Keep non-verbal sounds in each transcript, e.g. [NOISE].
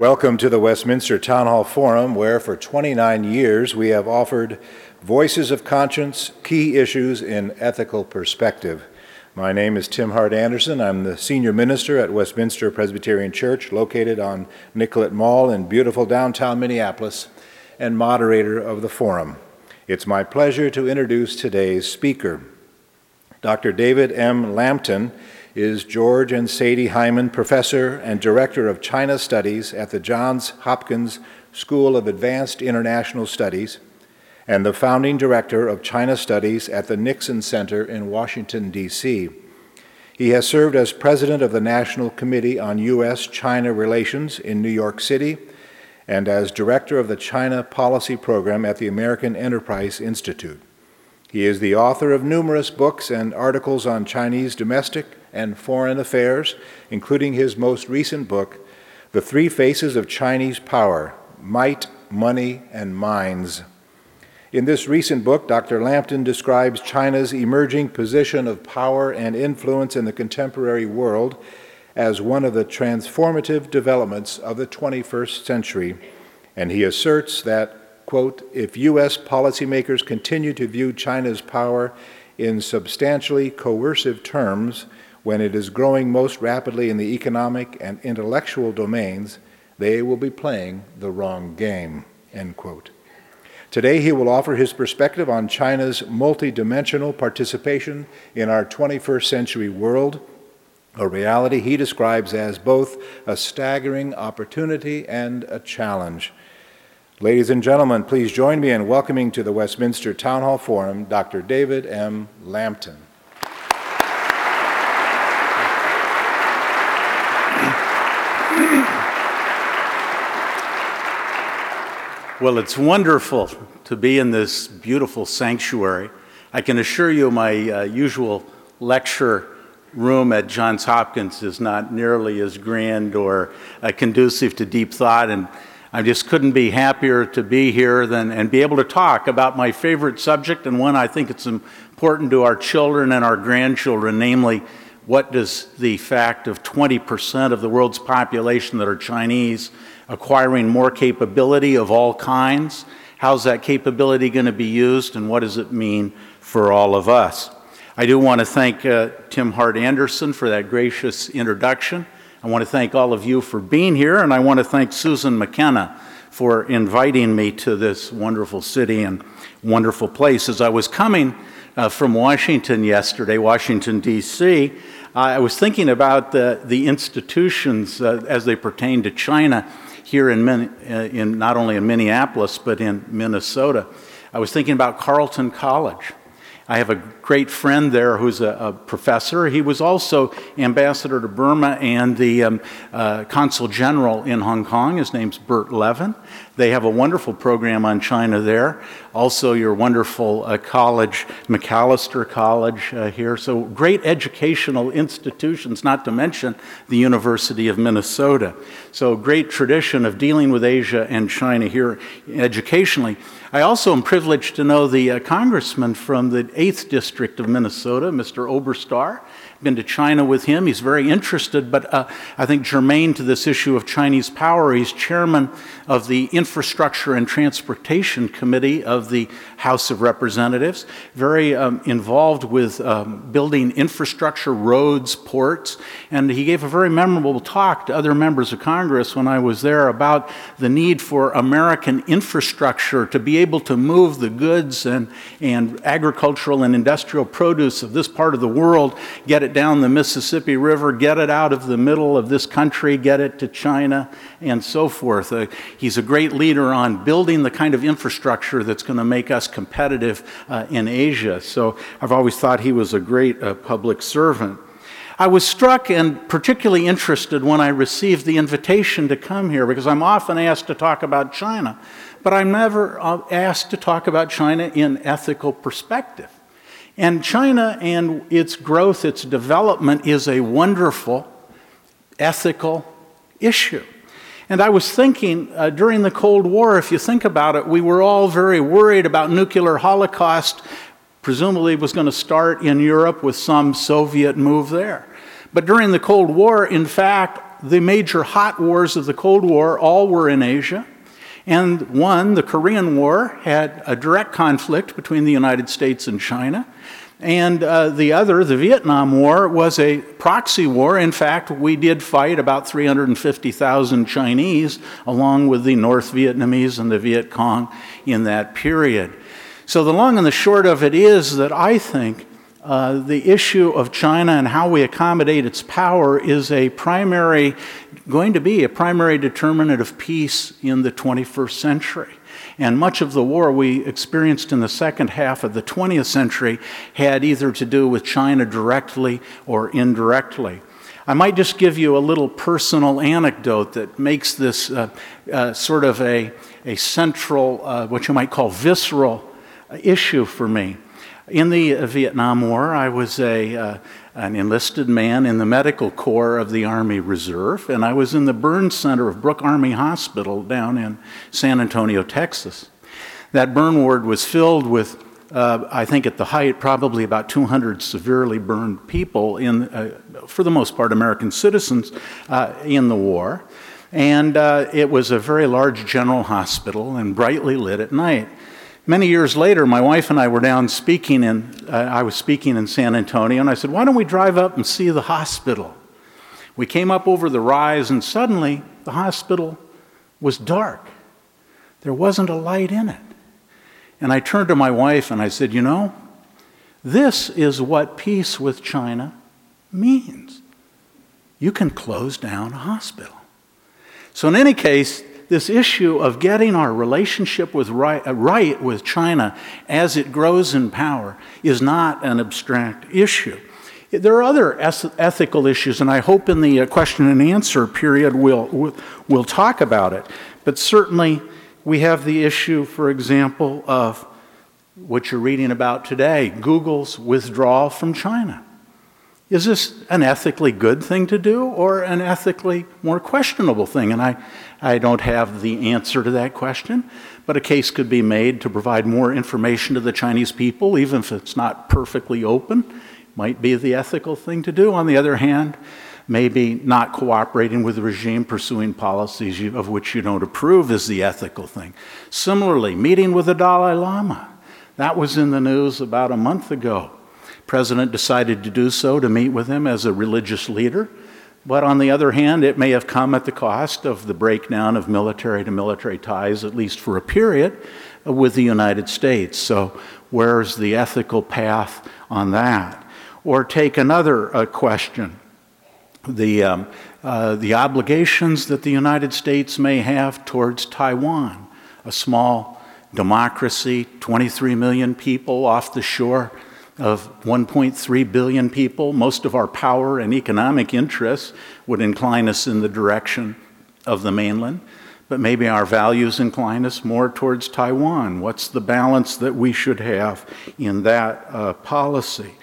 Welcome to the Westminster Town Hall Forum, where for 29 years we have offered voices of conscience, key issues in ethical perspective. My name is Tim Hart-Andersen. I'm the senior minister at Westminster Presbyterian Church, located on Nicollet Mall in beautiful downtown Minneapolis, and moderator of the forum. It's my pleasure to introduce today's speaker. Dr. David M. Lampton is George and Sadie Hyman Professor and Director of China Studies at the Johns Hopkins School of Advanced International Studies and the founding director of China Studies at the Nixon Center in Washington, D.C. He has served as president of the National Committee on U.S. China Relations in New York City and as director of the China Policy Program at the American Enterprise Institute. He is the author of numerous books and articles on Chinese domestic and Foreign Affairs, including his most recent book, The Three Faces of Chinese Power Might, Money, and Minds. In this recent book, Dr. Lampton describes China's emerging position of power and influence in the contemporary world as one of the transformative developments of the 21st century, and he asserts that, quote, if U.S. policymakers continue to view China's power in substantially coercive terms, when it is growing most rapidly in the economic and intellectual domains, they will be playing the wrong game. End quote. Today, he will offer his perspective on China's multidimensional participation in our 21st century world, a reality he describes as both a staggering opportunity and a challenge. Ladies and gentlemen, please join me in welcoming to the Westminster Town Hall Forum Dr. David M. Lampton. Well, it's wonderful to be in this beautiful sanctuary. I can assure you, my uh, usual lecture room at Johns Hopkins is not nearly as grand or uh, conducive to deep thought, and I just couldn't be happier to be here than, and be able to talk about my favorite subject and one I think it's important to our children and our grandchildren, namely, what does the fact of 20% of the world's population that are Chinese acquiring more capability of all kinds. How's that capability going to be used, and what does it mean for all of us? I do want to thank uh, Tim Hart-Andersen for that gracious introduction. I want to thank all of you for being here, and I want to thank Susan McKenna for inviting me to this wonderful city and wonderful place. As I was coming uh, from Washington yesterday, Washington, D.C., I was thinking about the, the institutions uh, as they pertain to China here in, uh, in not only in Minneapolis, but in Minnesota. I was thinking about Carleton College. I have a great friend there who's a, a professor. He was also ambassador to Burma and the um, uh, consul general in Hong Kong. His name's Bert Levin. They have a wonderful program on China there. Also, your wonderful uh, college, Macalester College uh, here. So, great educational institutions, not to mention the University of Minnesota. So, great tradition of dealing with Asia and China here educationally. I also am privileged to know the uh, congressman from the 8th District of Minnesota, Mr. Oberstar. Been to China with him. He's very interested, but uh, I think germane to this issue of Chinese power, he's chairman of the Infrastructure and Transportation Committee of the House of Representatives, very um, involved with um, building infrastructure, roads, ports, and he gave a very memorable talk to other members of Congress when I was there about the need for American infrastructure to be able to move the goods and, and agricultural and industrial produce of this part of the world, get it down the Mississippi River, get it out of the middle of this country, get it to China, and so forth. Uh, he's a great leader on building the kind of infrastructure that's going to make us competitive uh, in Asia. So I've always thought he was a great uh, public servant. I was struck and particularly interested when I received the invitation to come here because I'm often asked to talk about China, but I'm never uh, asked to talk about China in ethical perspective. And China and its growth, its development is a wonderful ethical issue. And I was thinking uh, during the Cold War, if you think about it, we were all very worried about nuclear holocaust. Presumably, was going to start in Europe with some Soviet move there. But during the Cold War, in fact, the major hot wars of the Cold War all were in Asia. And one, the Korean War, had a direct conflict between the United States and China. And uh, the other, the Vietnam War, was a proxy war. In fact, we did fight about 350,000 Chinese along with the North Vietnamese and the Viet Cong in that period. So, the long and the short of it is that I think uh, the issue of China and how we accommodate its power is a primary, going to be a primary determinant of peace in the 21st century. And much of the war we experienced in the second half of the 20th century had either to do with China directly or indirectly. I might just give you a little personal anecdote that makes this uh, uh, sort of a, a central, uh, what you might call visceral issue for me. In the Vietnam War, I was a, uh, an enlisted man in the medical corps of the Army Reserve, and I was in the burn center of Brooke Army Hospital down in San Antonio, Texas. That burn ward was filled with, uh, I think at the height, probably about 200 severely burned people, in, uh, for the most part, American citizens uh, in the war. And uh, it was a very large general hospital and brightly lit at night. Many years later, my wife and I were down speaking in, uh, I was speaking in San Antonio, and I said, Why don't we drive up and see the hospital? We came up over the rise, and suddenly the hospital was dark. There wasn't a light in it. And I turned to my wife and I said, You know, this is what peace with China means. You can close down a hospital. So, in any case, this issue of getting our relationship with right, uh, right with China as it grows in power is not an abstract issue. There are other ethical issues, and I hope in the uh, question and answer period we'll, we'll talk about it. But certainly, we have the issue, for example, of what you're reading about today Google's withdrawal from China. Is this an ethically good thing to do or an ethically more questionable thing? And I, I don't have the answer to that question, but a case could be made to provide more information to the Chinese people, even if it's not perfectly open. Might be the ethical thing to do. On the other hand, maybe not cooperating with the regime, pursuing policies of which you don't approve is the ethical thing. Similarly, meeting with the Dalai Lama. That was in the news about a month ago president decided to do so to meet with him as a religious leader. But on the other hand, it may have come at the cost of the breakdown of military to military ties, at least for a period, with the United States. So, where's the ethical path on that? Or take another uh, question the, um, uh, the obligations that the United States may have towards Taiwan, a small democracy, 23 million people off the shore of 1.3 billion people, most of our power and economic interests would incline us in the direction of the mainland. But maybe our values incline us more towards Taiwan. What's the balance that we should have in that uh, policy?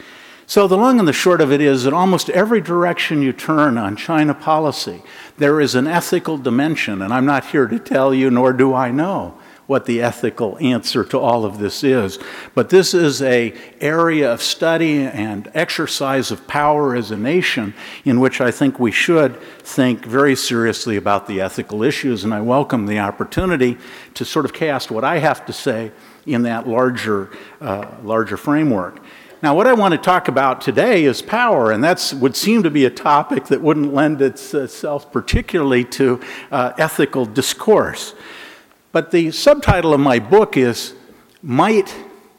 So, the long and the short of it is that almost every direction you turn on China policy, there is an ethical dimension, and I'm not here to tell you, nor do I know what the ethical answer to all of this is. But this is a area of study and exercise of power as a nation in which I think we should think very seriously about the ethical issues. And I welcome the opportunity to sort of cast what I have to say in that larger, uh, larger framework. Now, what I want to talk about today is power, and that would seem to be a topic that wouldn't lend itself particularly to uh, ethical discourse. But the subtitle of my book is Might,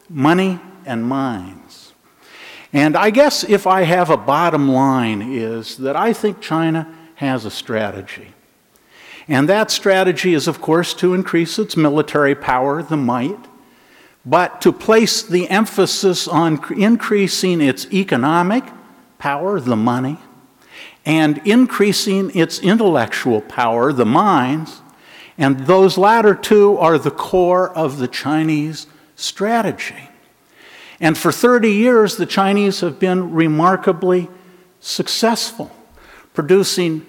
Money, and Minds. And I guess if I have a bottom line, is that I think China has a strategy. And that strategy is, of course, to increase its military power, the might, but to place the emphasis on increasing its economic power, the money, and increasing its intellectual power, the minds, and those latter two are the core of the Chinese strategy. And for 30 years, the Chinese have been remarkably successful, producing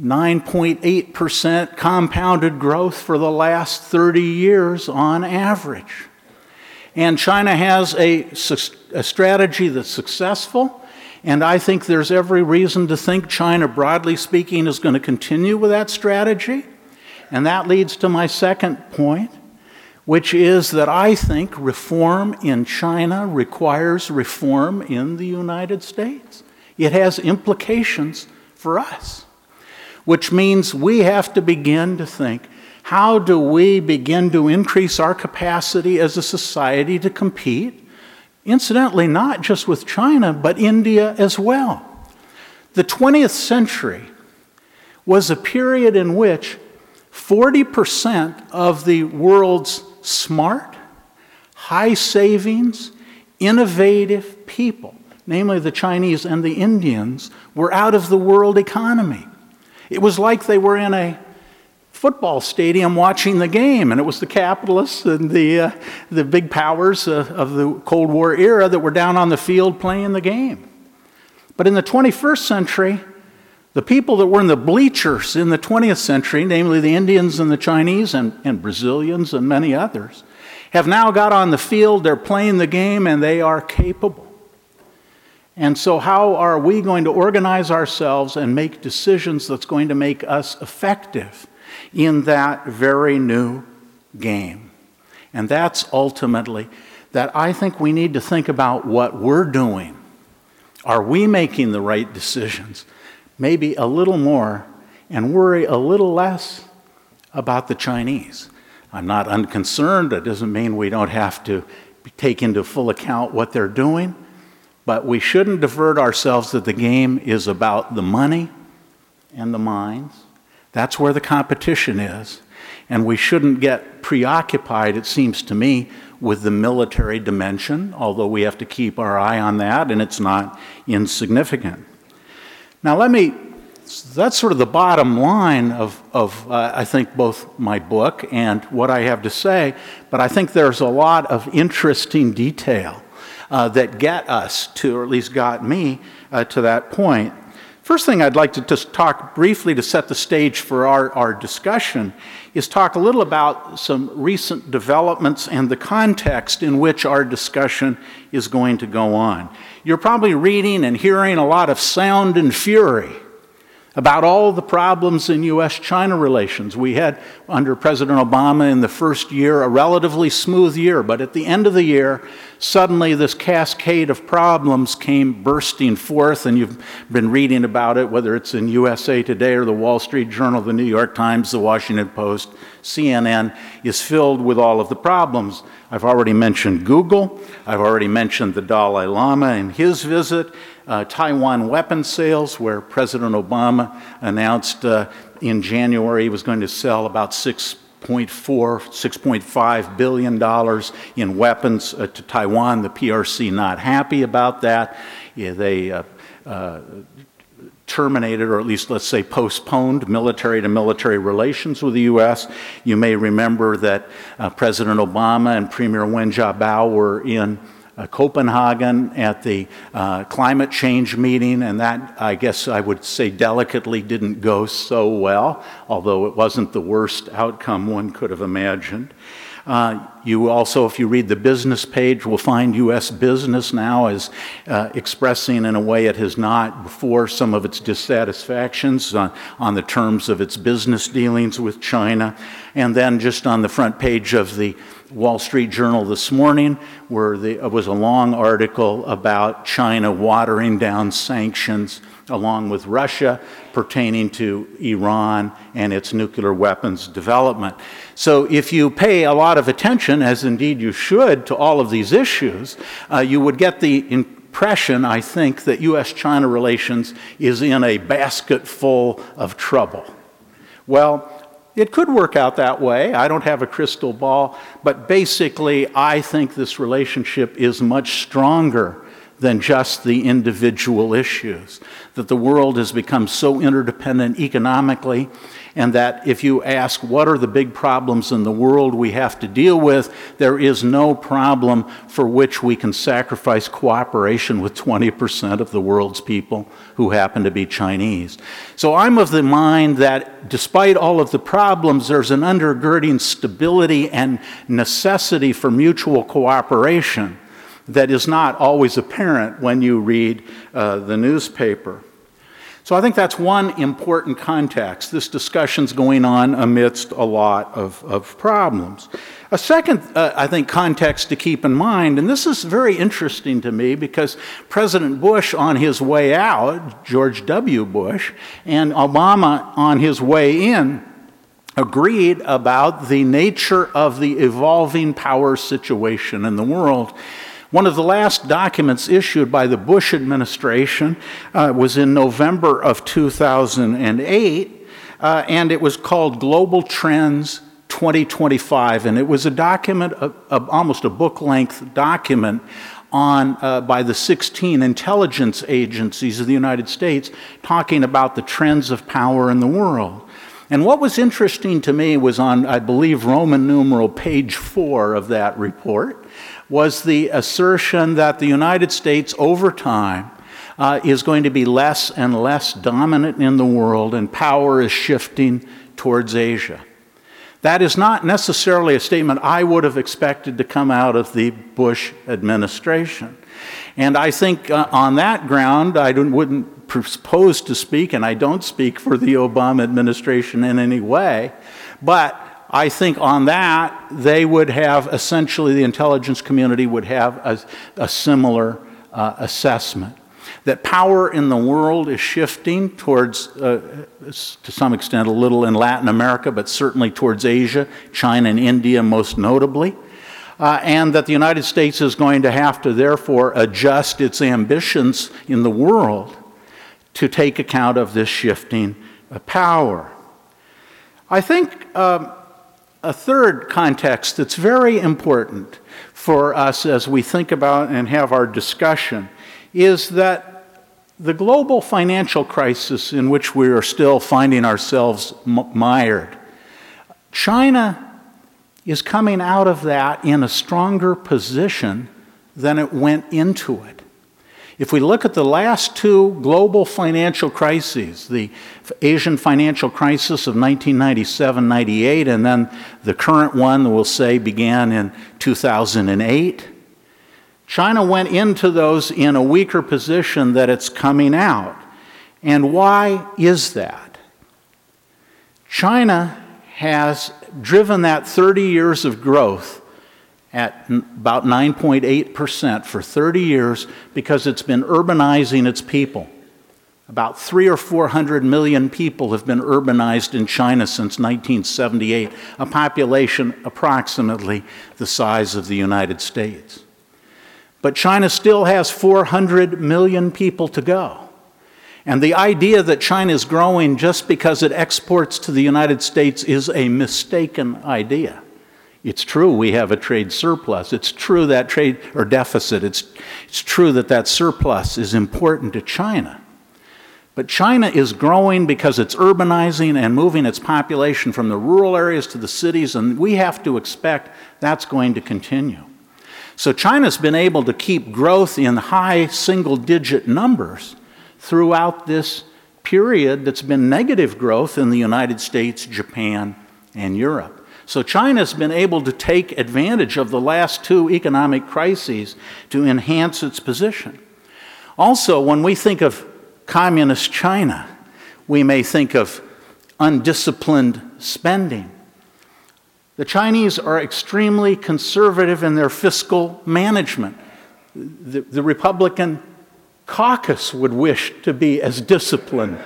9.8% compounded growth for the last 30 years on average. And China has a, a strategy that's successful, And I think there's every reason to think China, broadly speaking, is going to continue with that strategy. And that leads to my second point, which is that I think reform in China requires reform in the United States. It has implications for us, which means we have to begin to think how do we begin to increase our capacity as a society to compete? Incidentally, not just with China, but India as well. The 20th century was a period in which 40% of the world's smart, high savings, innovative people, namely the Chinese and the Indians, were out of the world economy. It was like they were in a football stadium watching the game, and it was the capitalists and the, uh, the big powers uh, of the Cold War era that were down on the field playing the game. But in the 21st century, the people that were in the bleachers in the 20th century, namely the Indians and the Chinese and, and Brazilians and many others, have now got on the field, they're playing the game, and they are capable. And so, how are we going to organize ourselves and make decisions that's going to make us effective in that very new game. And that's ultimately that I think we need to think about what we're doing. Are we making the right decisions? Maybe a little more and worry a little less about the Chinese. I'm not unconcerned. It doesn't mean we don't have to take into full account what they're doing, but we shouldn't divert ourselves that the game is about the money and the mines. that's where the competition is. And we shouldn't get preoccupied, it seems to me, with the military dimension, although we have to keep our eye on that, and it's not insignificant. Now, let me, that's sort of the bottom line of, of uh, I think, both my book and what I have to say, but I think there's a lot of interesting detail uh, that get us to, or at least got me uh, to that point. First thing I'd like to just talk briefly to set the stage for our, our discussion is talk a little about some recent developments and the context in which our discussion is going to go on. You're probably reading and hearing a lot of sound and fury about all the problems in U.S. China relations. We had, under President Obama in the first year, a relatively smooth year, but at the end of the year, suddenly this cascade of problems came bursting forth, and you've been reading about it, whether it's in USA Today or the Wall Street Journal, the New York Times, the Washington Post, CNN, is filled with all of the problems. I've already mentioned Google, I've already mentioned the Dalai Lama and his visit uh, Taiwan weapons sales, where President Obama announced uh, in January he was going to sell about 6.4, $6.5 billion in weapons uh, to Taiwan. The PRC not happy about that. Yeah, they uh, uh, terminated, or at least let's say postponed, military to military relations with the U.S. You may remember that uh, President Obama and Premier Wen Jiabao were in uh, Copenhagen at the uh, climate change meeting, and that, I guess I would say delicately, didn't go so well, although it wasn't the worst outcome one could have imagined. Uh, you also, if you read the business page, will find U.S. business now is uh, expressing in a way it has not before some of its dissatisfactions on, on the terms of its business dealings with China. And then just on the front page of the Wall Street Journal this morning, where there was a long article about China watering down sanctions along with Russia pertaining to Iran and its nuclear weapons development. So, if you pay a lot of attention, as indeed you should, to all of these issues, uh, you would get the impression, I think, that U.S. China relations is in a basket full of trouble. Well, it could work out that way. I don't have a crystal ball, but basically, I think this relationship is much stronger than just the individual issues. That the world has become so interdependent economically and that if you ask what are the big problems in the world we have to deal with, there is no problem for which we can sacrifice cooperation with 20% of the world's people who happen to be Chinese. So I'm of the mind that despite all of the problems, there's an undergirding stability and necessity for mutual cooperation that is not always apparent when you read uh, the newspaper. So I think that's one important context. This discussion's going on amidst a lot of, of problems. A second, uh, I think, context to keep in mind, and this is very interesting to me because President Bush on his way out, George W. Bush, and Obama on his way in, agreed about the nature of the evolving power situation in the world. One of the last documents issued by the Bush administration uh, was in November of 2008, uh, and it was called Global Trends 2025. And it was a document, a, a, almost a book length document on, uh, by the 16 intelligence agencies of the United States talking about the trends of power in the world. And what was interesting to me was on, I believe, Roman numeral page four of that report was the assertion that the United States, over time, uh, is going to be less and less dominant in the world, and power is shifting towards Asia. That is not necessarily a statement I would have expected to come out of the Bush administration. And I think uh, on that ground, I wouldn't propose to speak, and I don't speak for the Obama administration in any way, but I think on that, they would have essentially, the intelligence community would have a, a similar uh, assessment. That power in the world is shifting towards, uh, to some extent, a little in Latin America, but certainly towards Asia, China and India most notably. Uh, and that the United States is going to have to therefore adjust its ambitions in the world to take account of this shifting uh, power. I think um, a third context that's very important for us as we think about and have our discussion is that the global financial crisis in which we are still finding ourselves mired, China is coming out of that in a stronger position than it went into it. If we look at the last two global financial crises, the Asian financial crisis of 1997 98, and then the current one, we'll say, began in 2008, China went into those in a weaker position that it's coming out. And why is that? China has driven that 30 years of growth at about 9.8% for 30 years because it's been urbanizing its people. About three or four hundred million people have been urbanized in China since 1978, a population approximately the size of the United States. But China still has 400 million people to go. And the idea that China is growing just because it exports to the United States is a mistaken idea. It's true we have a trade surplus. It's true that trade or deficit. It's, it's true that that surplus is important to China. But China is growing because it's urbanizing and moving its population from the rural areas to the cities, and we have to expect that's going to continue. So China's been able to keep growth in high single digit numbers throughout this period that's been negative growth in the United States, Japan, and Europe. So China's been able to take advantage of the last two economic crises to enhance its position. Also, when we think of communist China, we may think of undisciplined spending. The Chinese are extremely conservative in their fiscal management. The, the Republican caucus would wish to be as disciplined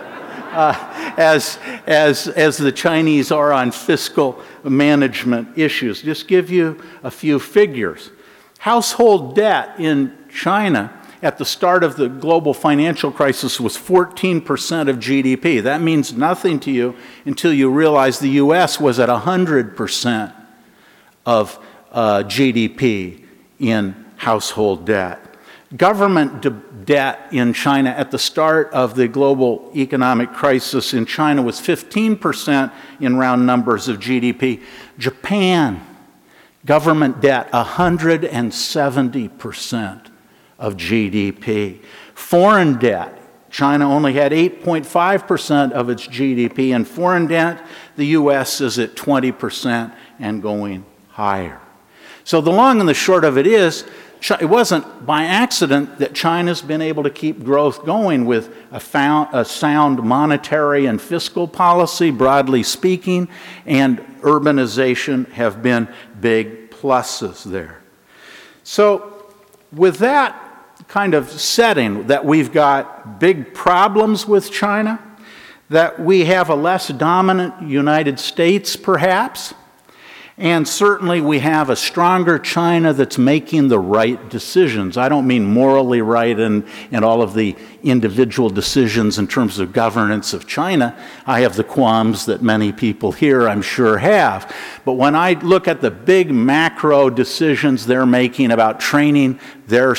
uh, as, as, as the Chinese are on fiscal management issues. Just give you a few figures. Household debt in China at the start of the global financial crisis was 14% of GDP. That means nothing to you until you realize the US was at 100% of uh, GDP in household debt. Government de- debt in China at the start of the global economic crisis in China was 15% in round numbers of GDP. Japan, government debt 170% of GDP. Foreign debt, China only had 8.5% of its GDP, and foreign debt, the US is at 20% and going higher. So the long and the short of it is it wasn't by accident that China's been able to keep growth going with a, found, a sound monetary and fiscal policy, broadly speaking, and urbanization have been big pluses there. So, with that kind of setting that we've got big problems with China, that we have a less dominant United States, perhaps, and certainly, we have a stronger China that's making the right decisions. I don't mean morally right and, and all of the individual decisions in terms of governance of China. I have the qualms that many people here, I'm sure, have. But when I look at the big macro decisions they're making about training their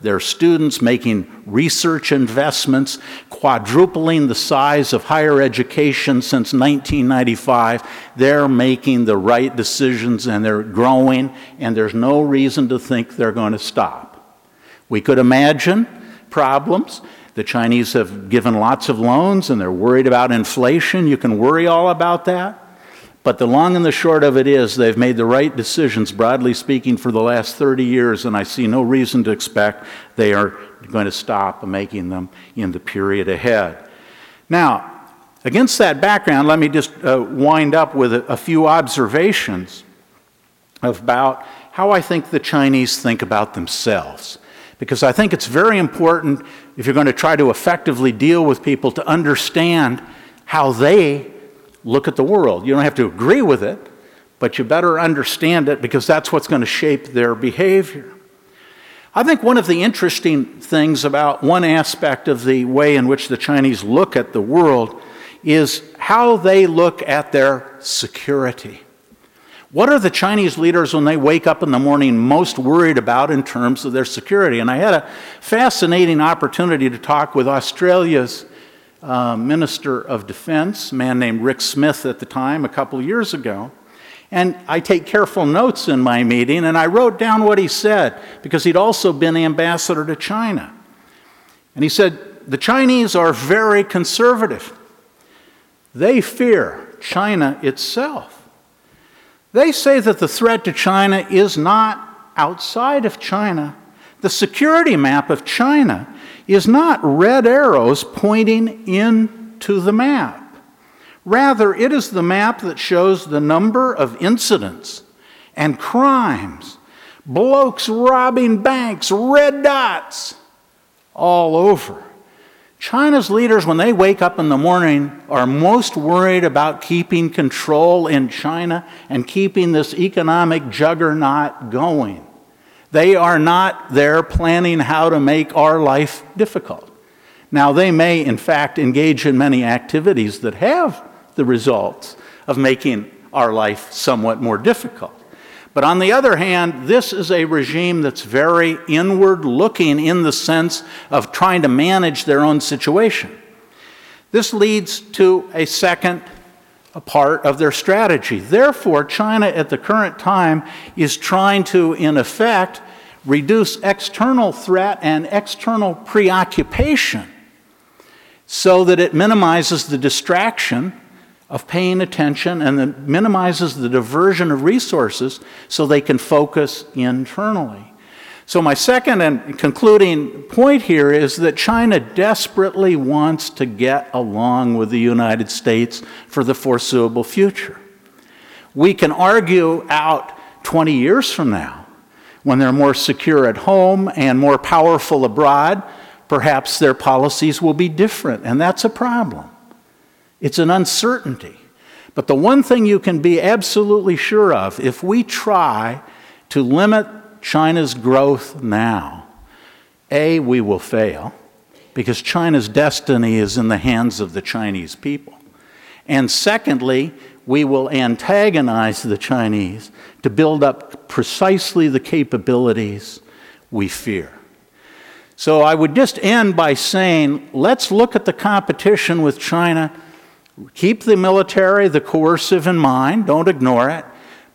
their students, making research investments, quadrupling the size of higher education since 1995. They're making the right decisions and they're growing, and there's no reason to think they're going to stop. We could imagine problems. The Chinese have given lots of loans and they're worried about inflation. You can worry all about that. But the long and the short of it is they've made the right decisions, broadly speaking, for the last 30 years, and I see no reason to expect they are going to stop making them in the period ahead. Now, against that background, let me just uh, wind up with a, a few observations about how I think the Chinese think about themselves. Because I think it's very important, if you're going to try to effectively deal with people, to understand how they look at the world. You don't have to agree with it, but you better understand it because that's what's going to shape their behavior. I think one of the interesting things about one aspect of the way in which the Chinese look at the world is how they look at their security. What are the Chinese leaders when they wake up in the morning most worried about in terms of their security? And I had a fascinating opportunity to talk with Australia's uh, Minister of Defense, a man named Ric Smith at the time, a couple years ago. And I take careful notes in my meeting, and I wrote down what he said because he'd also been ambassador to China. And he said, The Chinese are very conservative. They fear China itself. They say that the threat to China is not outside of China. The security map of China is not red arrows pointing into the map. Rather, it is the map that shows the number of incidents and crimes, blokes robbing banks, red dots all over. China's leaders, when they wake up in the morning, are most worried about keeping control in China and keeping this economic juggernaut going. They are not there planning how to make our life difficult. Now, they may, in fact, engage in many activities that have the results of making our life somewhat more difficult. But on the other hand, this is a regime that's very inward looking in the sense of trying to manage their own situation. This leads to a second a part of their strategy. Therefore, China at the current time is trying to, in effect, reduce external threat and external preoccupation so that it minimizes the distraction of paying attention and then minimizes the diversion of resources so they can focus internally. So, my second and concluding point here is that China desperately wants to get along with the United States for the foreseeable future. We can argue out 20 years from now when they're more secure at home and more powerful abroad, perhaps their policies will be different, and that's a problem. It's an uncertainty. But the one thing you can be absolutely sure of if we try to limit China's growth now, A, we will fail because China's destiny is in the hands of the Chinese people. And secondly, we will antagonize the Chinese to build up precisely the capabilities we fear. So I would just end by saying let's look at the competition with China. Keep the military, the coercive in mind, don't ignore it,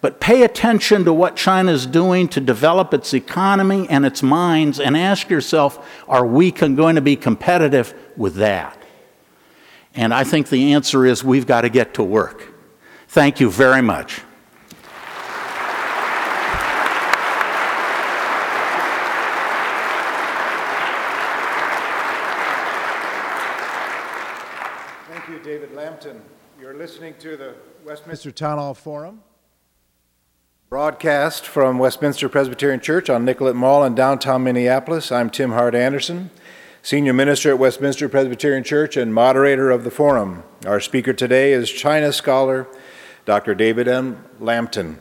but pay attention to what China is doing to develop its economy and its minds and ask yourself are we con- going to be competitive with that? And I think the answer is we've got to get to work. Thank you very much. Thank you, David Lampton. You're listening to the Westminster Town Hall Forum. Broadcast from Westminster Presbyterian Church on Nicollet Mall in downtown Minneapolis. I'm Tim Hart-Andersen, Senior Minister at Westminster Presbyterian Church and moderator of the forum. Our speaker today is China scholar Dr. David M. Lampton.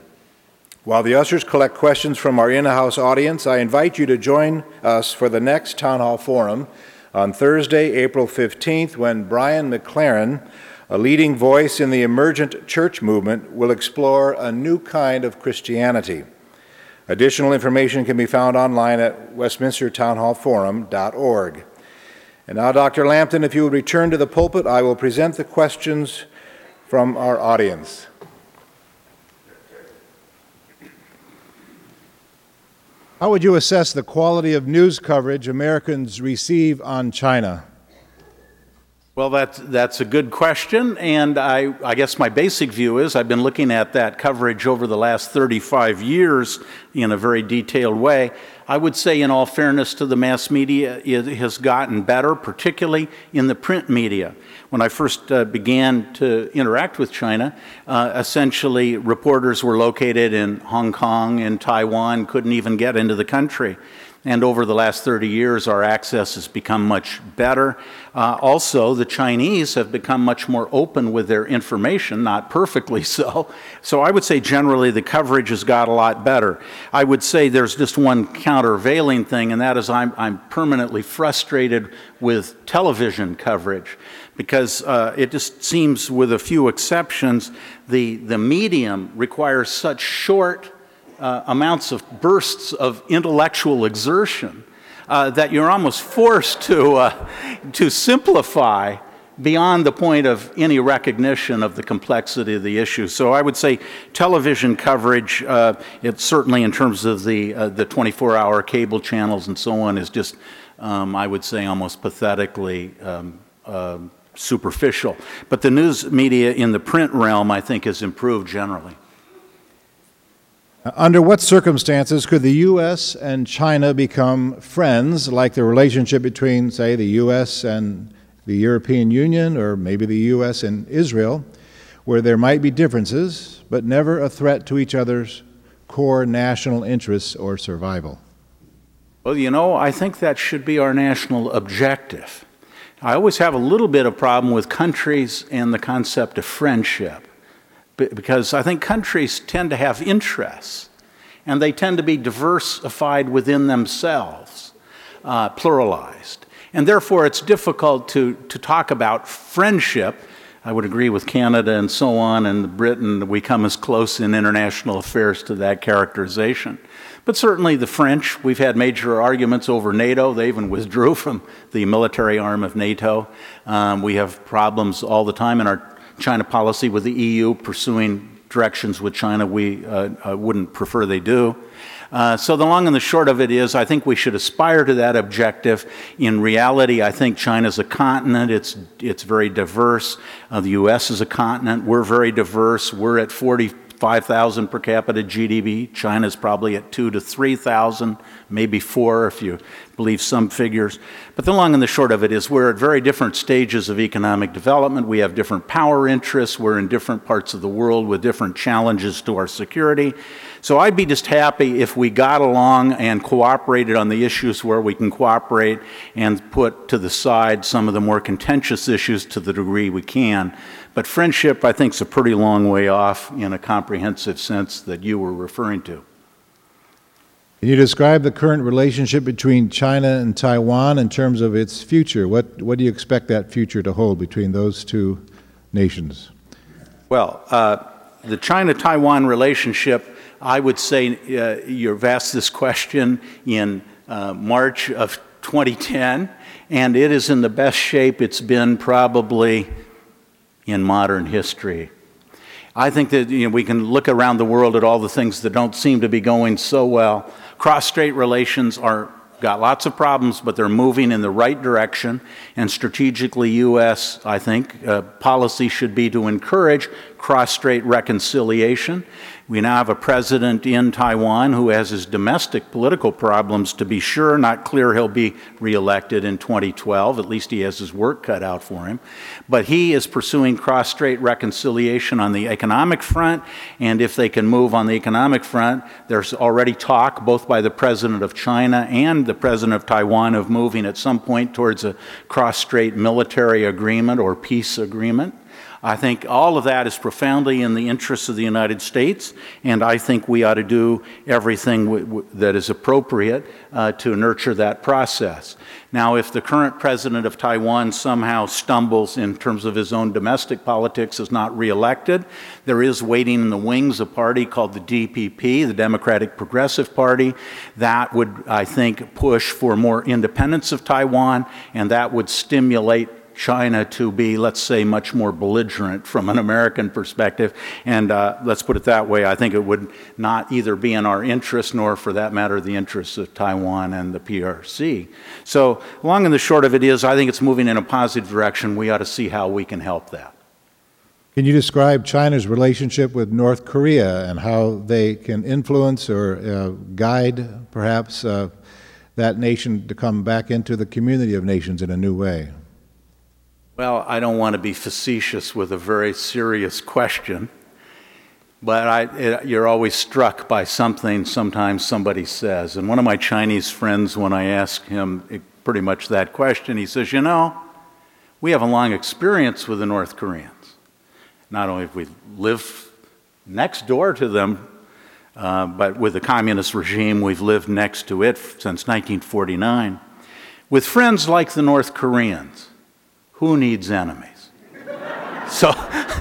While the ushers collect questions from our in house audience, I invite you to join us for the next Town Hall Forum on Thursday, April 15th, when Brian McLaren, a leading voice in the emergent church movement, will explore a new kind of Christianity. Additional information can be found online at westminstertownhallforum.org. And now, Dr. Lampton, if you would return to the pulpit, I will present the questions from our audience. How would you assess the quality of news coverage Americans receive on China? Well, that's, that's a good question, and I, I guess my basic view is I've been looking at that coverage over the last 35 years in a very detailed way. I would say, in all fairness to the mass media, it has gotten better, particularly in the print media. When I first uh, began to interact with China, uh, essentially reporters were located in Hong Kong and Taiwan, couldn't even get into the country. And over the last 30 years, our access has become much better. Uh, also, the Chinese have become much more open with their information, not perfectly so. So I would say generally the coverage has got a lot better. I would say there's just one countervailing thing, and that is I'm, I'm permanently frustrated with television coverage because uh, it just seems, with a few exceptions, the, the medium requires such short uh, amounts of bursts of intellectual exertion uh, that you're almost forced to, uh, to simplify beyond the point of any recognition of the complexity of the issue. So I would say television coverage, uh, it certainly in terms of the, uh, the 24-hour cable channels and so on, is just, um, I would say, almost pathetically um, uh, superficial. But the news media in the print realm, I think, has improved generally. Uh, under what circumstances could the U.S. and China become friends, like the relationship between, say, the U.S. and the European Union, or maybe the U.S. and Israel, where there might be differences, but never a threat to each other's core national interests or survival? Well, you know, I think that should be our national objective. I always have a little bit of problem with countries and the concept of friendship because I think countries tend to have interests and they tend to be diversified within themselves, uh, pluralized. And therefore, it's difficult to, to talk about friendship. I would agree with Canada and so on, and Britain, we come as close in international affairs to that characterization. But certainly the French, we've had major arguments over NATO. They even withdrew [LAUGHS] from the military arm of NATO. Um, we have problems all the time in our China policy with the EU pursuing directions with China we uh, uh, wouldn't prefer they do. Uh, so the long and the short of it is, I think we should aspire to that objective. In reality, I think China's a continent. It's it's very diverse. Uh, the U.S. is a continent. We're very diverse. We're at 45,000 per capita GDP. China's probably at two to 3,000, maybe four if you believe some figures. But the long and the short of it is we're at very different stages of economic development. We have different power interests. We're in different parts of the world with different challenges to our security. So I'd be just happy if we got along and cooperated on the issues where we can cooperate and put to the side some of the more contentious issues to the degree we can. But friendship, I think, is a pretty long way off in a comprehensive sense that you were referring to. Can you describe the current relationship between China and Taiwan in terms of its future? What, what do you expect that future to hold between those two nations? Well, uh, the China Taiwan relationship, I would say uh, you've asked this question in uh, March of 2010, and it is in the best shape it's been probably in modern history. I think that you know, we can look around the world at all the things that don't seem to be going so well. Cross-strait relations are got lots of problems, but they're moving in the right direction. And strategically, U.S. I think uh, policy should be to encourage cross-strait reconciliation. We now have a president in Taiwan who has his domestic political problems, to be sure. Not clear he'll be reelected in 2012. At least he has his work cut out for him. But he is pursuing cross strait reconciliation on the economic front. And if they can move on the economic front, there's already talk, both by the president of China and the president of Taiwan, of moving at some point towards a cross strait military agreement or peace agreement. I think all of that is profoundly in the interests of the United States, and I think we ought to do everything w- w- that is appropriate uh, to nurture that process. Now, if the current president of Taiwan somehow stumbles in terms of his own domestic politics, is not reelected, there is waiting in the wings a party called the DPP, the Democratic Progressive Party. That would, I think, push for more independence of Taiwan, and that would stimulate China to be, let's say, much more belligerent from an American perspective. And uh, let's put it that way, I think it would not either be in our interest nor, for that matter, the interests of Taiwan and the PRC. So, long and the short of it is, I think it's moving in a positive direction. We ought to see how we can help that. Can you describe China's relationship with North Korea and how they can influence or uh, guide, perhaps, uh, that nation to come back into the community of nations in a new way? Well, I don't want to be facetious with a very serious question, but I, it, you're always struck by something sometimes somebody says. And one of my Chinese friends, when I ask him pretty much that question, he says, You know, we have a long experience with the North Koreans. Not only have we lived next door to them, uh, but with the communist regime, we've lived next to it since 1949. With friends like the North Koreans, who needs enemies? so,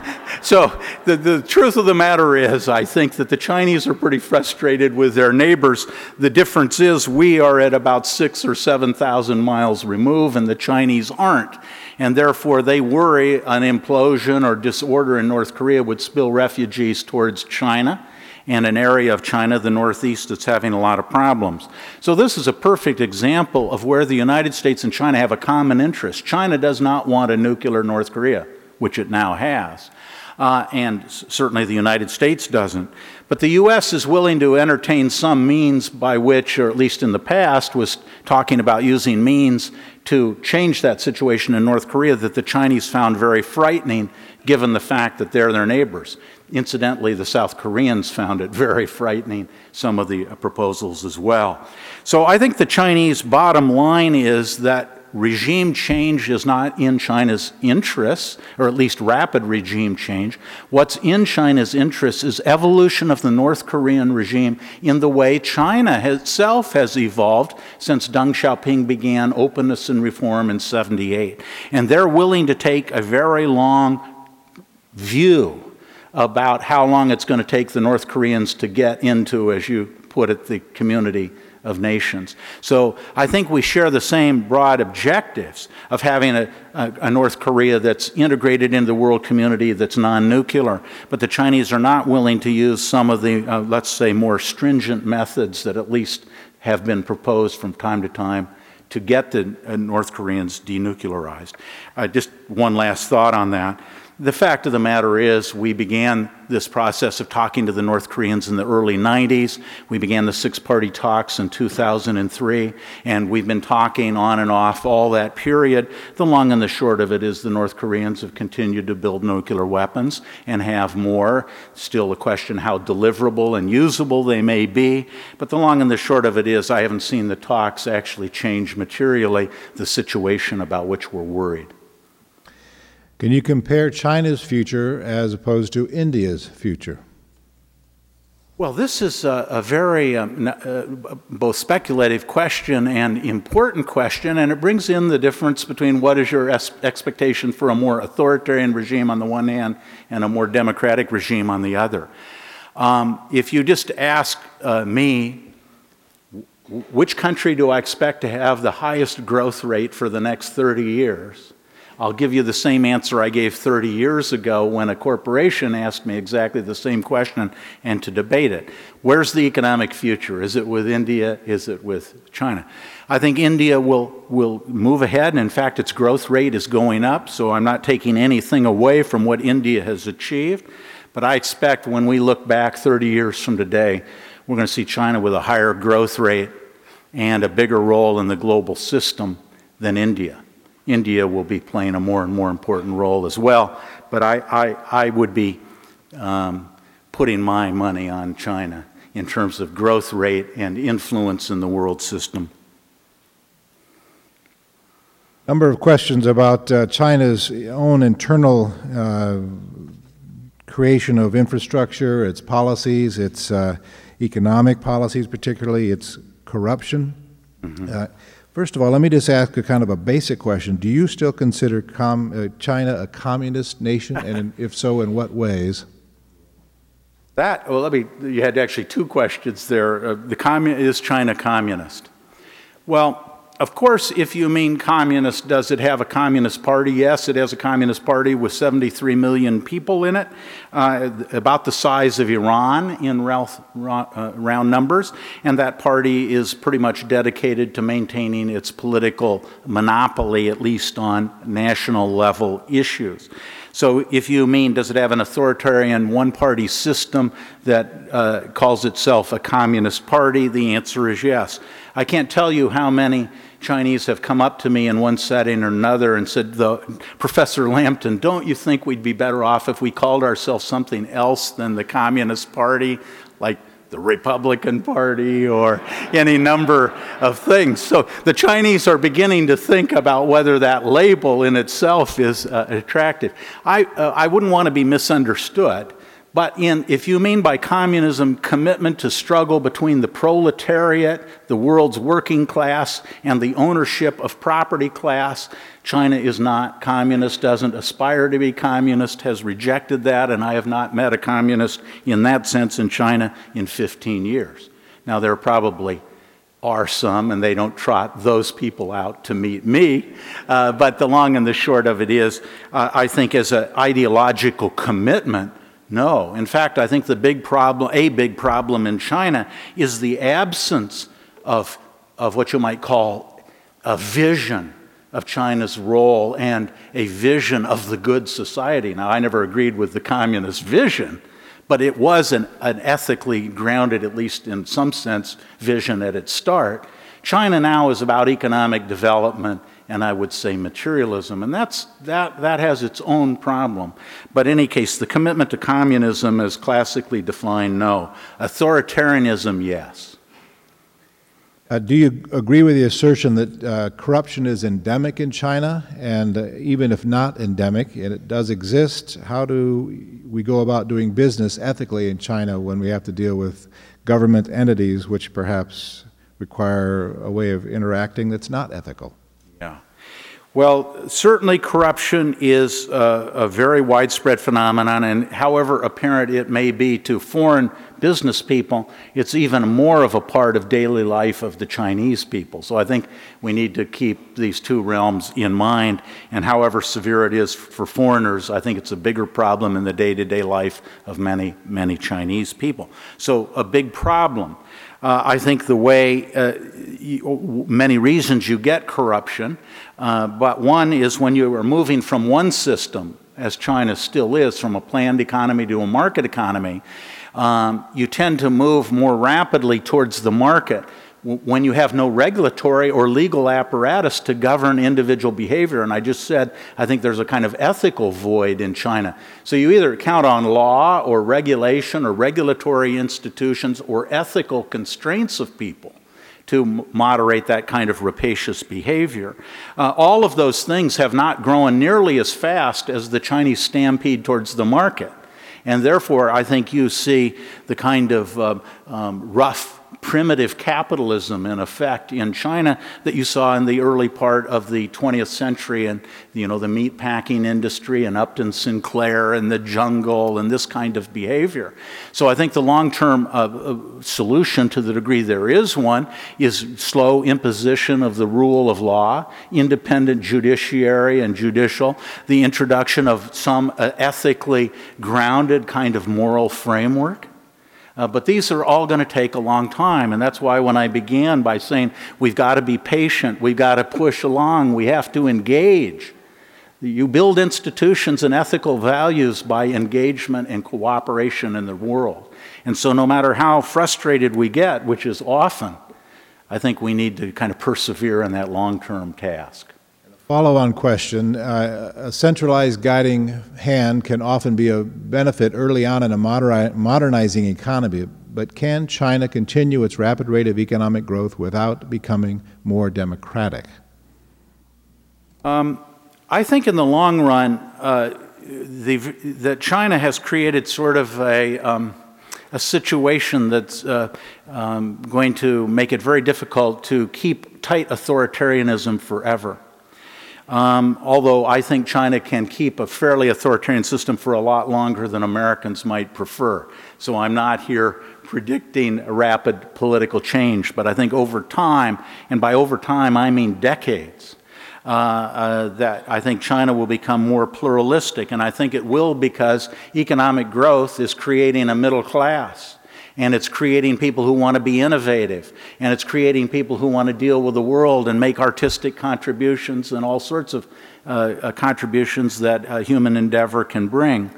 [LAUGHS] so the, the truth of the matter is, I think that the Chinese are pretty frustrated with their neighbors. The difference is we are at about six or 7,000 miles removed, and the Chinese aren't. And therefore, they worry an implosion or disorder in North Korea would spill refugees towards China and an area of China, the Northeast, that's having a lot of problems. So, this is a perfect example of where the United States and China have a common interest. China does not want a nuclear North Korea, which it now has. Uh, and certainly the United States doesn't. But the U.S. is willing to entertain some means by which, or at least in the past, was talking about using means to change that situation in North Korea that the Chinese found very frightening, given the fact that they're their neighbors. Incidentally, the South Koreans found it very frightening, some of the proposals as well. So I think the Chinese bottom line is that regime change is not in China's interests, or at least rapid regime change. What's in China's interests is evolution of the North Korean regime in the way China itself has evolved since Deng Xiaoping began openness and reform in 78. And they're willing to take a very long view about how long it's going to take the North Koreans to get into, as you put it, the community of nations. So I think we share the same broad objectives of having a, a, a, North Korea that's integrated into the world community that's non nuclear. But the Chinese are not willing to use some of the, uh, let's say, more stringent methods that at least have been proposed from time to time to get the uh, North Koreans denuclearized. Uh, just one last thought on that. The fact of the matter is, we began this process of talking to the North Koreans in the early 90s. We began the six party talks in 2003, and we've been talking on and off all that period. The long and the short of it is the North Koreans have continued to build nuclear weapons and have more. Still a question how deliverable and usable they may be. But the long and the short of it is, I haven't seen the talks actually change materially the situation about which we're worried. Can you compare China's future as opposed to India's future? Well, this is a, a very um, uh, both speculative question and important question, and it brings in the difference between what is your es- expectation for a more authoritarian regime on the one hand and a more democratic regime on the other. Um, if you just ask uh, me, which country do I expect to have the highest growth rate for the next 30 years? I'll give you the same answer I gave 30 years ago when a corporation asked me exactly the same question and to debate it. Where's the economic future? Is it with India? Is it with China? I think India will, will move ahead, and in fact, its growth rate is going up, so I'm not taking anything away from what India has achieved. But I expect when we look back 30 years from today, we're going to see China with a higher growth rate and a bigger role in the global system than India. India will be playing a more and more important role as well, but I, I, I would be um, putting my money on China in terms of growth rate and influence in the world system. Number of questions about uh, China's own internal uh, creation of infrastructure, its policies, its uh, economic policies, particularly its corruption. Mm-hmm. First of all, let me just ask a kind of a basic question: Do you still consider com- uh, China a communist nation, and in, if so, in what ways? That well, let me. You had actually two questions there. Uh, the commun- is China communist? Well, of course, if you mean communist, does it have a communist party? Yes, it has a communist party with 73 million people in it, uh, about the size of Iran in uh, round numbers, and that party is pretty much dedicated to maintaining its political monopoly, at least on national level issues. So, if you mean, does it have an authoritarian one party system that uh, calls itself a communist party? The answer is yes. I can't tell you how many Chinese have come up to me in one setting or another and said, Professor Lampton, don't you think we'd be better off if we called ourselves something else than the Communist Party, like the Republican Party or any number of things? So the Chinese are beginning to think about whether that label in itself is uh, attractive. I, uh, I wouldn't want to be misunderstood. But in, if you mean by communism commitment to struggle between the proletariat, the world's working class, and the ownership of property class, China is not communist, doesn't aspire to be communist, has rejected that, and I have not met a communist in that sense in China in 15 years. Now, there probably are some, and they don't trot those people out to meet me. Uh, but the long and the short of it is, uh, I think as an ideological commitment, no. In fact, I think the big problem, a big problem in China is the absence of, of what you might call a vision of China's role and a vision of the good society. Now, I never agreed with the communist vision, but it was an, an ethically grounded, at least in some sense, vision at its start. China now is about economic development and I would say materialism. And that's, that, that has its own problem. But in any case, the commitment to communism is classically defined no. Authoritarianism, yes. Uh, do you agree with the assertion that uh, corruption is endemic in China? And uh, even if not endemic, and it does exist, how do we go about doing business ethically in China when we have to deal with government entities which perhaps require a way of interacting that's not ethical? Well, certainly corruption is a, a, very widespread phenomenon, and however apparent it may be to foreign business people, it's even more of a part of daily life of the Chinese people. So I think we need to keep these two realms in mind, and however severe it is for foreigners, I think it's a bigger problem in the day to day life of many, many Chinese people. So a big problem. Uh, I think the way, uh, you, many reasons you get corruption, uh, but one is when you are moving from one system, as China still is, from a planned economy to a market economy, um, you tend to move more rapidly towards the market when you have no regulatory or legal apparatus to govern individual behavior. And I just said, I think there's a kind of ethical void in China. So you either count on law or regulation or regulatory institutions or ethical constraints of people to moderate that kind of rapacious behavior. Uh, all of those things have not grown nearly as fast as the Chinese stampede towards the market. And therefore, I think you see the kind of uh, um, rough primitive capitalism in effect in China that you saw in the early part of the 20th century and you know the meat packing industry and Upton Sinclair and the jungle and this kind of behavior. So I think the long-term uh, uh, solution to the degree there is one is slow imposition of the rule of law, independent judiciary and judicial, the introduction of some uh, ethically grounded kind of moral framework uh, but these are all going to take a long time, and that's why when I began by saying we've got to be patient, we've got to push along, we have to engage. You build institutions and ethical values by engagement and cooperation in the world. And so, no matter how frustrated we get, which is often, I think we need to kind of persevere in that long term task. Follow-on question. Uh, a centralized guiding hand can often be a benefit early on in a modernizing economy, but can China continue its rapid rate of economic growth without becoming more democratic? Um, I think in the long run, uh, that China has created sort of a, um, a situation that's uh, um, going to make it very difficult to keep tight authoritarianism forever. Um, although I think China can keep a fairly authoritarian system for a lot longer than Americans might prefer. So I'm not here predicting rapid political change, but I think over time, and by over time I mean decades, uh, uh, that I think China will become more pluralistic, and I think it will because economic growth is creating a middle class and it's creating people who want to be innovative, and it's creating people who want to deal with the world and make artistic contributions and all sorts of uh, uh, contributions that human endeavor can bring.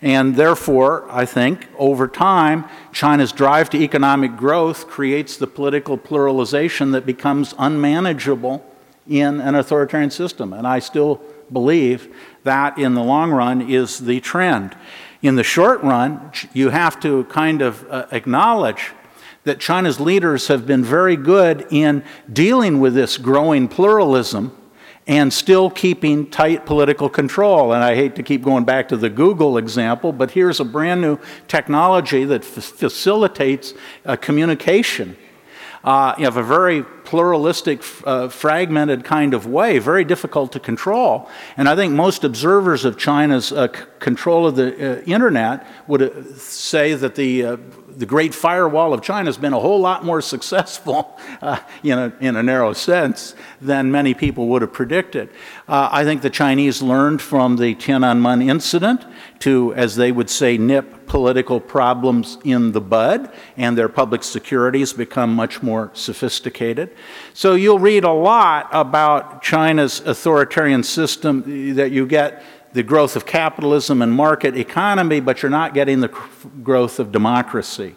And therefore, I think over time, China's drive to economic growth creates the political pluralization that becomes unmanageable in an authoritarian system. And I still believe that in the long run is the trend. In the short run, you have to kind of uh, acknowledge that China's leaders have been very good in dealing with this growing pluralism and still keeping tight political control. And I hate to keep going back to the Google example, but here's a brand new technology that facilitates uh, communication uh, have a very pluralistic, uh, fragmented kind of way, very difficult to control. And I think most observers of China's uh, c- control of the uh, internet would uh, say that the uh, the Great Firewall of China has been a whole lot more successful, [LAUGHS] uh, in, a, in a narrow sense, than many people would have predicted. Uh, I think the Chinese learned from the Tiananmen incident to, as they would say, nip political problems in the bud, and their public security has become much more sophisticated. So you'll read a lot about China's authoritarian system that you get the growth of capitalism and market economy, but you're not getting the growth of democracy.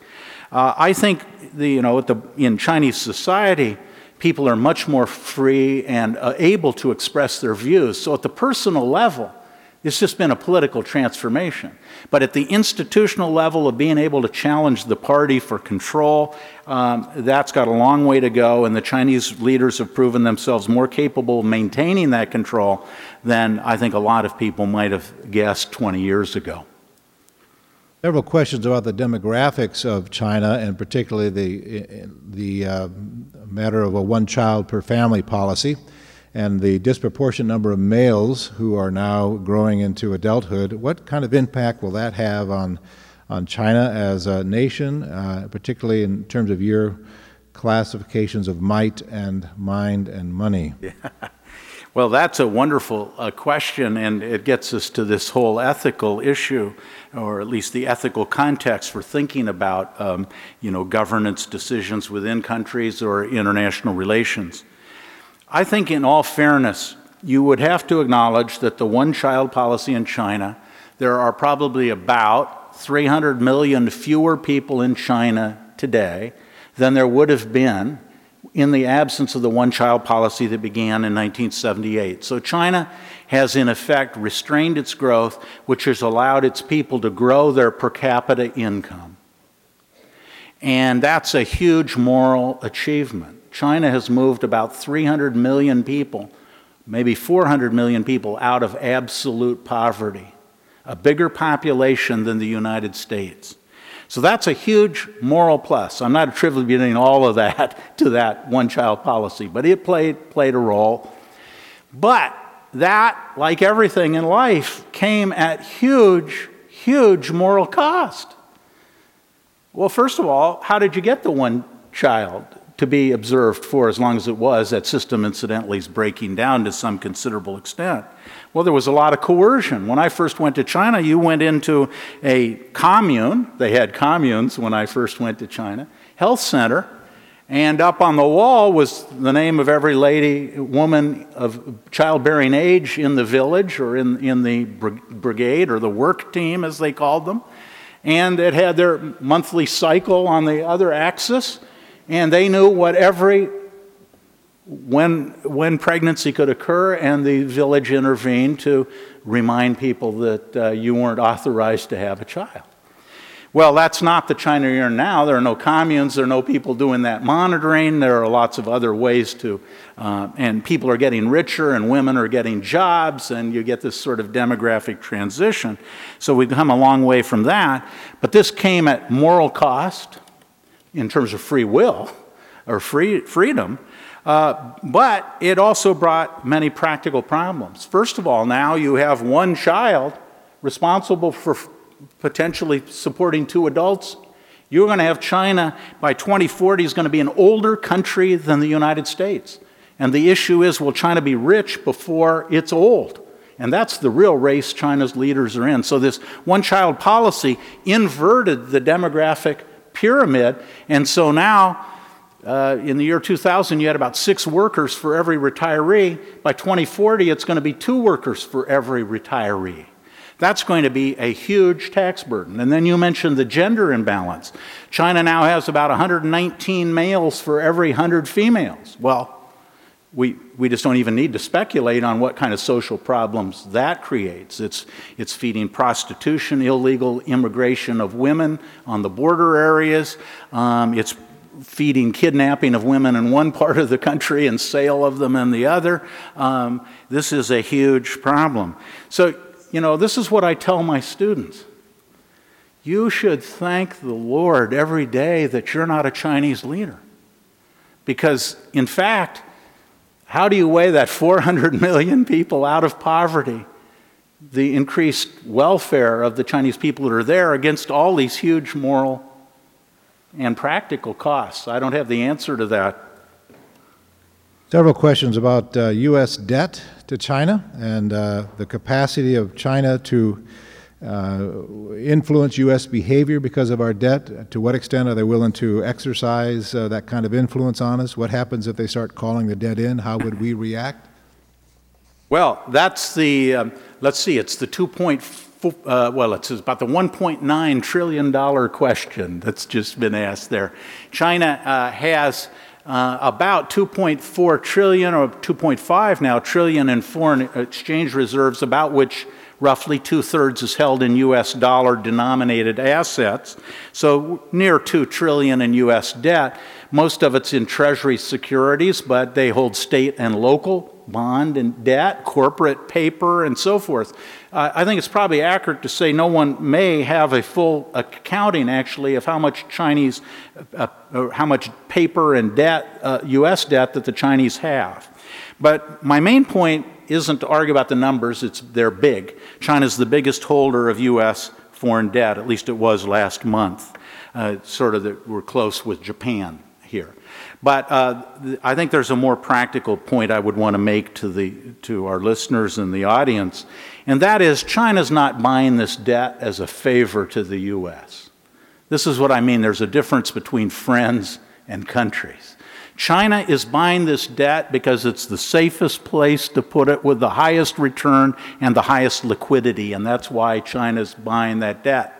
Uh, I think the, you know, the, in Chinese society, people are much more free and uh, able to express their views. So, at the personal level, it's just been a political transformation. But at the institutional level of being able to challenge the party for control, um, that's got a long way to go, and the Chinese leaders have proven themselves more capable of maintaining that control than I think a lot of people might have guessed 20 years ago. Several questions about the demographics of China, and particularly the, the uh, matter of a one child per family policy and the disproportionate number of males who are now growing into adulthood, what kind of impact will that have on, on China as a nation, uh, particularly in terms of your classifications of might and mind and money? Yeah. [LAUGHS] Well, that's a wonderful uh, question, and it gets us to this whole ethical issue, or at least the ethical context for thinking about, um, you know, governance decisions within countries or international relations. I think, in all fairness, you would have to acknowledge that the one child policy in China, there are probably about 300 million fewer people in China today than there would have been in the absence of the one child policy that began in 1978. So China has, in effect, restrained its growth, which has allowed its people to grow their per capita income. And that's a huge moral achievement. China has moved about 300 million people, maybe 400 million people, out of absolute poverty, a bigger population than the United States. So that's a huge moral plus. I'm not attributing all of that [LAUGHS] to that one child policy, but it played, played a role. But that, like everything in life, came at huge, huge moral cost. Well, first of all, how did you get the one child to be observed for as long as it was? That system, incidentally, is breaking down to some considerable extent. Well, there was a lot of coercion. When I first went to China, you went into a commune. They had communes when I first went to China, health center, and up on the wall was the name of every lady, woman of childbearing age in the village or in, in the brigade or the work team, as they called them. And it had their monthly cycle on the other axis. And they knew what every when, when pregnancy could occur, and the village intervened to remind people that uh, you weren't authorized to have a child. Well, that's not the China you're in now. There are no communes, there are no people doing that monitoring. There are lots of other ways to, uh, and people are getting richer, and women are getting jobs, and you get this sort of demographic transition. So we've come a long way from that. But this came at moral cost in terms of free will or free, freedom. Uh, but it also brought many practical problems. First of all, now you have one child responsible for potentially supporting two adults. You're going to have China by 2040 is going to be an older country than the United States. And the issue is will China be rich before it's old? And that's the real race China's leaders are in. So, this one child policy inverted the demographic pyramid. And so now, uh, in the year 2000, you had about six workers for every retiree. By 2040, it's going to be two workers for every retiree. That's going to be a huge tax burden. And then you mentioned the gender imbalance. China now has about 119 males for every 100 females. Well, we, we just don't even need to speculate on what kind of social problems that creates. It's, it's feeding prostitution, illegal immigration of women on the border areas. Um, it's feeding kidnapping of women in one [LAUGHS] part of the country and sale of them in the other. Um, this is a huge problem. So you know, this is what I tell my students. You should thank the Lord every day that you're not a Chinese leader. Because, in fact, how do you weigh that 400 million people out of poverty, the increased welfare of the Chinese people that are there, against all these huge moral and practical costs? I don't have the answer to that. Several questions about uh, U.S. debt to China and uh, the capacity of China to influence U.S. behavior because of our debt. To what extent are they willing to exercise uh, that kind of influence on us? What happens if they start calling the debt in? How would we react? Well, that's the, um, let's see, it's the 2.4, uh, well, it's about the $1.9 trillion question that's just been asked there. China uh, has uh, about 2.4 trillion or 2.5 now trillion in foreign exchange reserves, about which roughly two thirds is held in US dollar denominated assets. So near 2 trillion in US debt. Most of it's in treasury securities, but they hold state and local bond and debt, corporate paper, and so forth. Uh, I think it's probably accurate to say no one may have a full accounting, actually, of how much Chinese, uh, uh, how much paper and debt, U.S. Uh, debt that the Chinese have. But my main point isn't to argue about the numbers, it's, they're big. China's the biggest holder of U.S. foreign debt, at least it was last month. Uh, sort of, that we're close with Japan here. But uh, I think there's a more practical point I would want to make to, the, to our listeners and the audience, and that is China's not buying this debt as a favor to the U.S. This is what I mean. There's a difference between friends and countries. China is buying this debt because it's the safest place to put it with the highest return and the highest liquidity, and that's why China's buying that debt.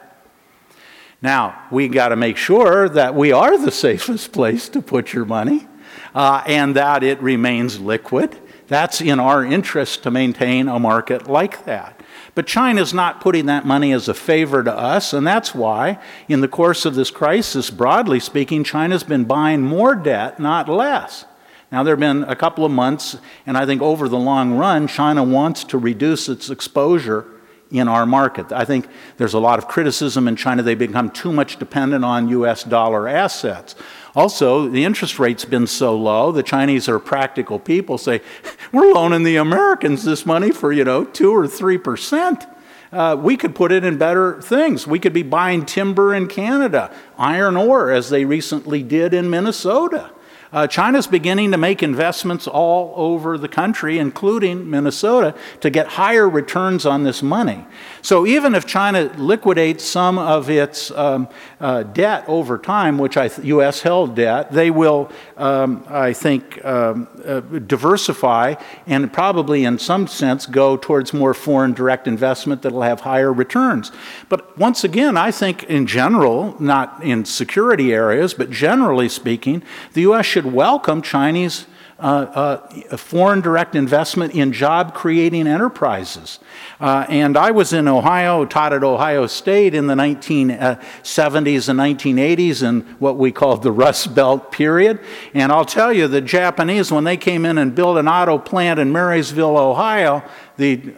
Now, we got to make sure that we are the [LAUGHS] safest place to put your money uh, and that it remains liquid. That's in our interest to maintain a market like that. But China's not putting that money as a favor to us, and that's why, in the course of this crisis, broadly speaking, China's been buying more debt, not less. Now, there have been a couple of months, and I think over the long run, China wants to reduce its exposure in our market. I think there's a lot of criticism in China. They become too much dependent on U.S. dollar assets. Also, the interest rate's been so low, the Chinese are practical people, say, [LAUGHS] we're loaning the Americans this money for, you know, 2 or 3 percent. Uh, we could put it in better things. We could be buying timber in Canada, iron ore, as they recently did in Minnesota. Uh, China's beginning to make investments all over the country, including Minnesota, to get higher returns on this money. So even if China liquidates some of its um, uh, debt over time, which I th- U.S. held debt, they will, um, I think, um, uh, diversify and probably, in some sense, go towards more foreign direct investment that will have higher returns. But once again, I think in general, not in security areas, but generally speaking, the U.S. should should welcome Chinese uh, uh, foreign direct investment in job creating enterprises. Uh, and I was in Ohio, taught at Ohio State in the 1970s and 1980s in what we called the Rust Belt period. And I'll tell you, the Japanese, when they came in and built an auto plant in Marysville, Ohio, the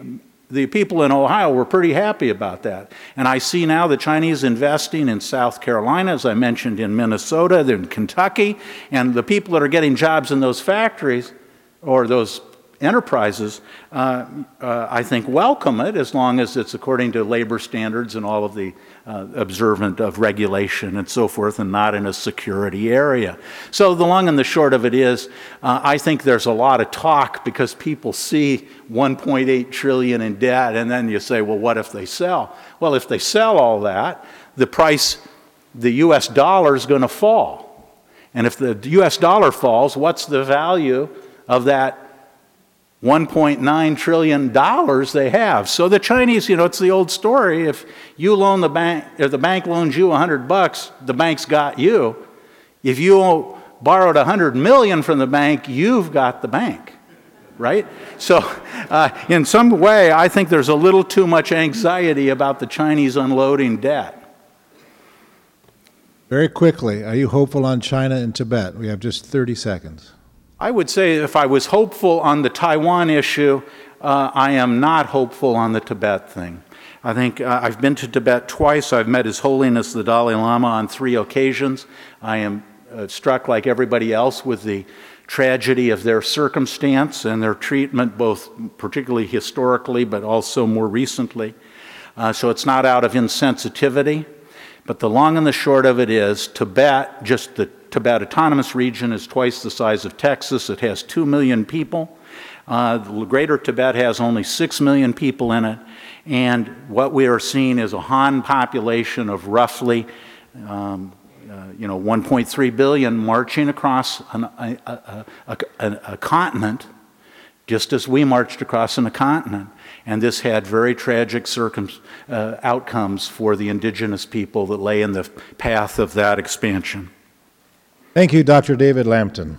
the people in Ohio were pretty happy about that. And I see now the Chinese investing in South Carolina, as I mentioned, in Minnesota, in Kentucky, and the people that are getting jobs in those factories or those enterprises, uh, uh, I think, welcome it as long as it's according to labor standards and all of the uh, observant of regulation and so forth, and not in a security area. So, the long and the short of it is, uh, I think there's a lot of talk because people see 1.8 trillion in debt, and then you say, well, what if they sell? Well, if they sell all that, the price, the US dollar is going to fall. And if the US dollar falls, what's the value of that 1.9 trillion dollars they have. So the Chinese, you know, it's the old story. If you loan the bank, if the bank loans you 100 bucks, the bank's got you. If you borrowed 100 million from the bank, you've got the bank, right? So, uh, in some way, I think there's a little too much anxiety about the Chinese unloading debt. Very quickly, are you hopeful on China and Tibet? We have just 30 seconds. I would say if I was hopeful on the Taiwan issue, uh, I am not hopeful on the Tibet thing. I think uh, I've been to Tibet twice. I've met His Holiness the Dalai Lama on three occasions. I am uh, struck, like everybody else, with the tragedy of their circumstance and their treatment, both particularly historically, but also more recently. Uh, so it's not out of insensitivity. But the long and the short of it is Tibet, just the Tibet Autonomous Region, is twice the size of Texas. It has 2 million people. Uh, the Greater Tibet has only 6 million people in it. And what we are seeing is a Han population of roughly um, uh, you know, 1.3 billion marching across an, a, a, a, a, continent, just as we marched across a continent. And this had very tragic circum- uh, outcomes for the indigenous people that lay in the path of that expansion. Thank you, Dr. David Lampton.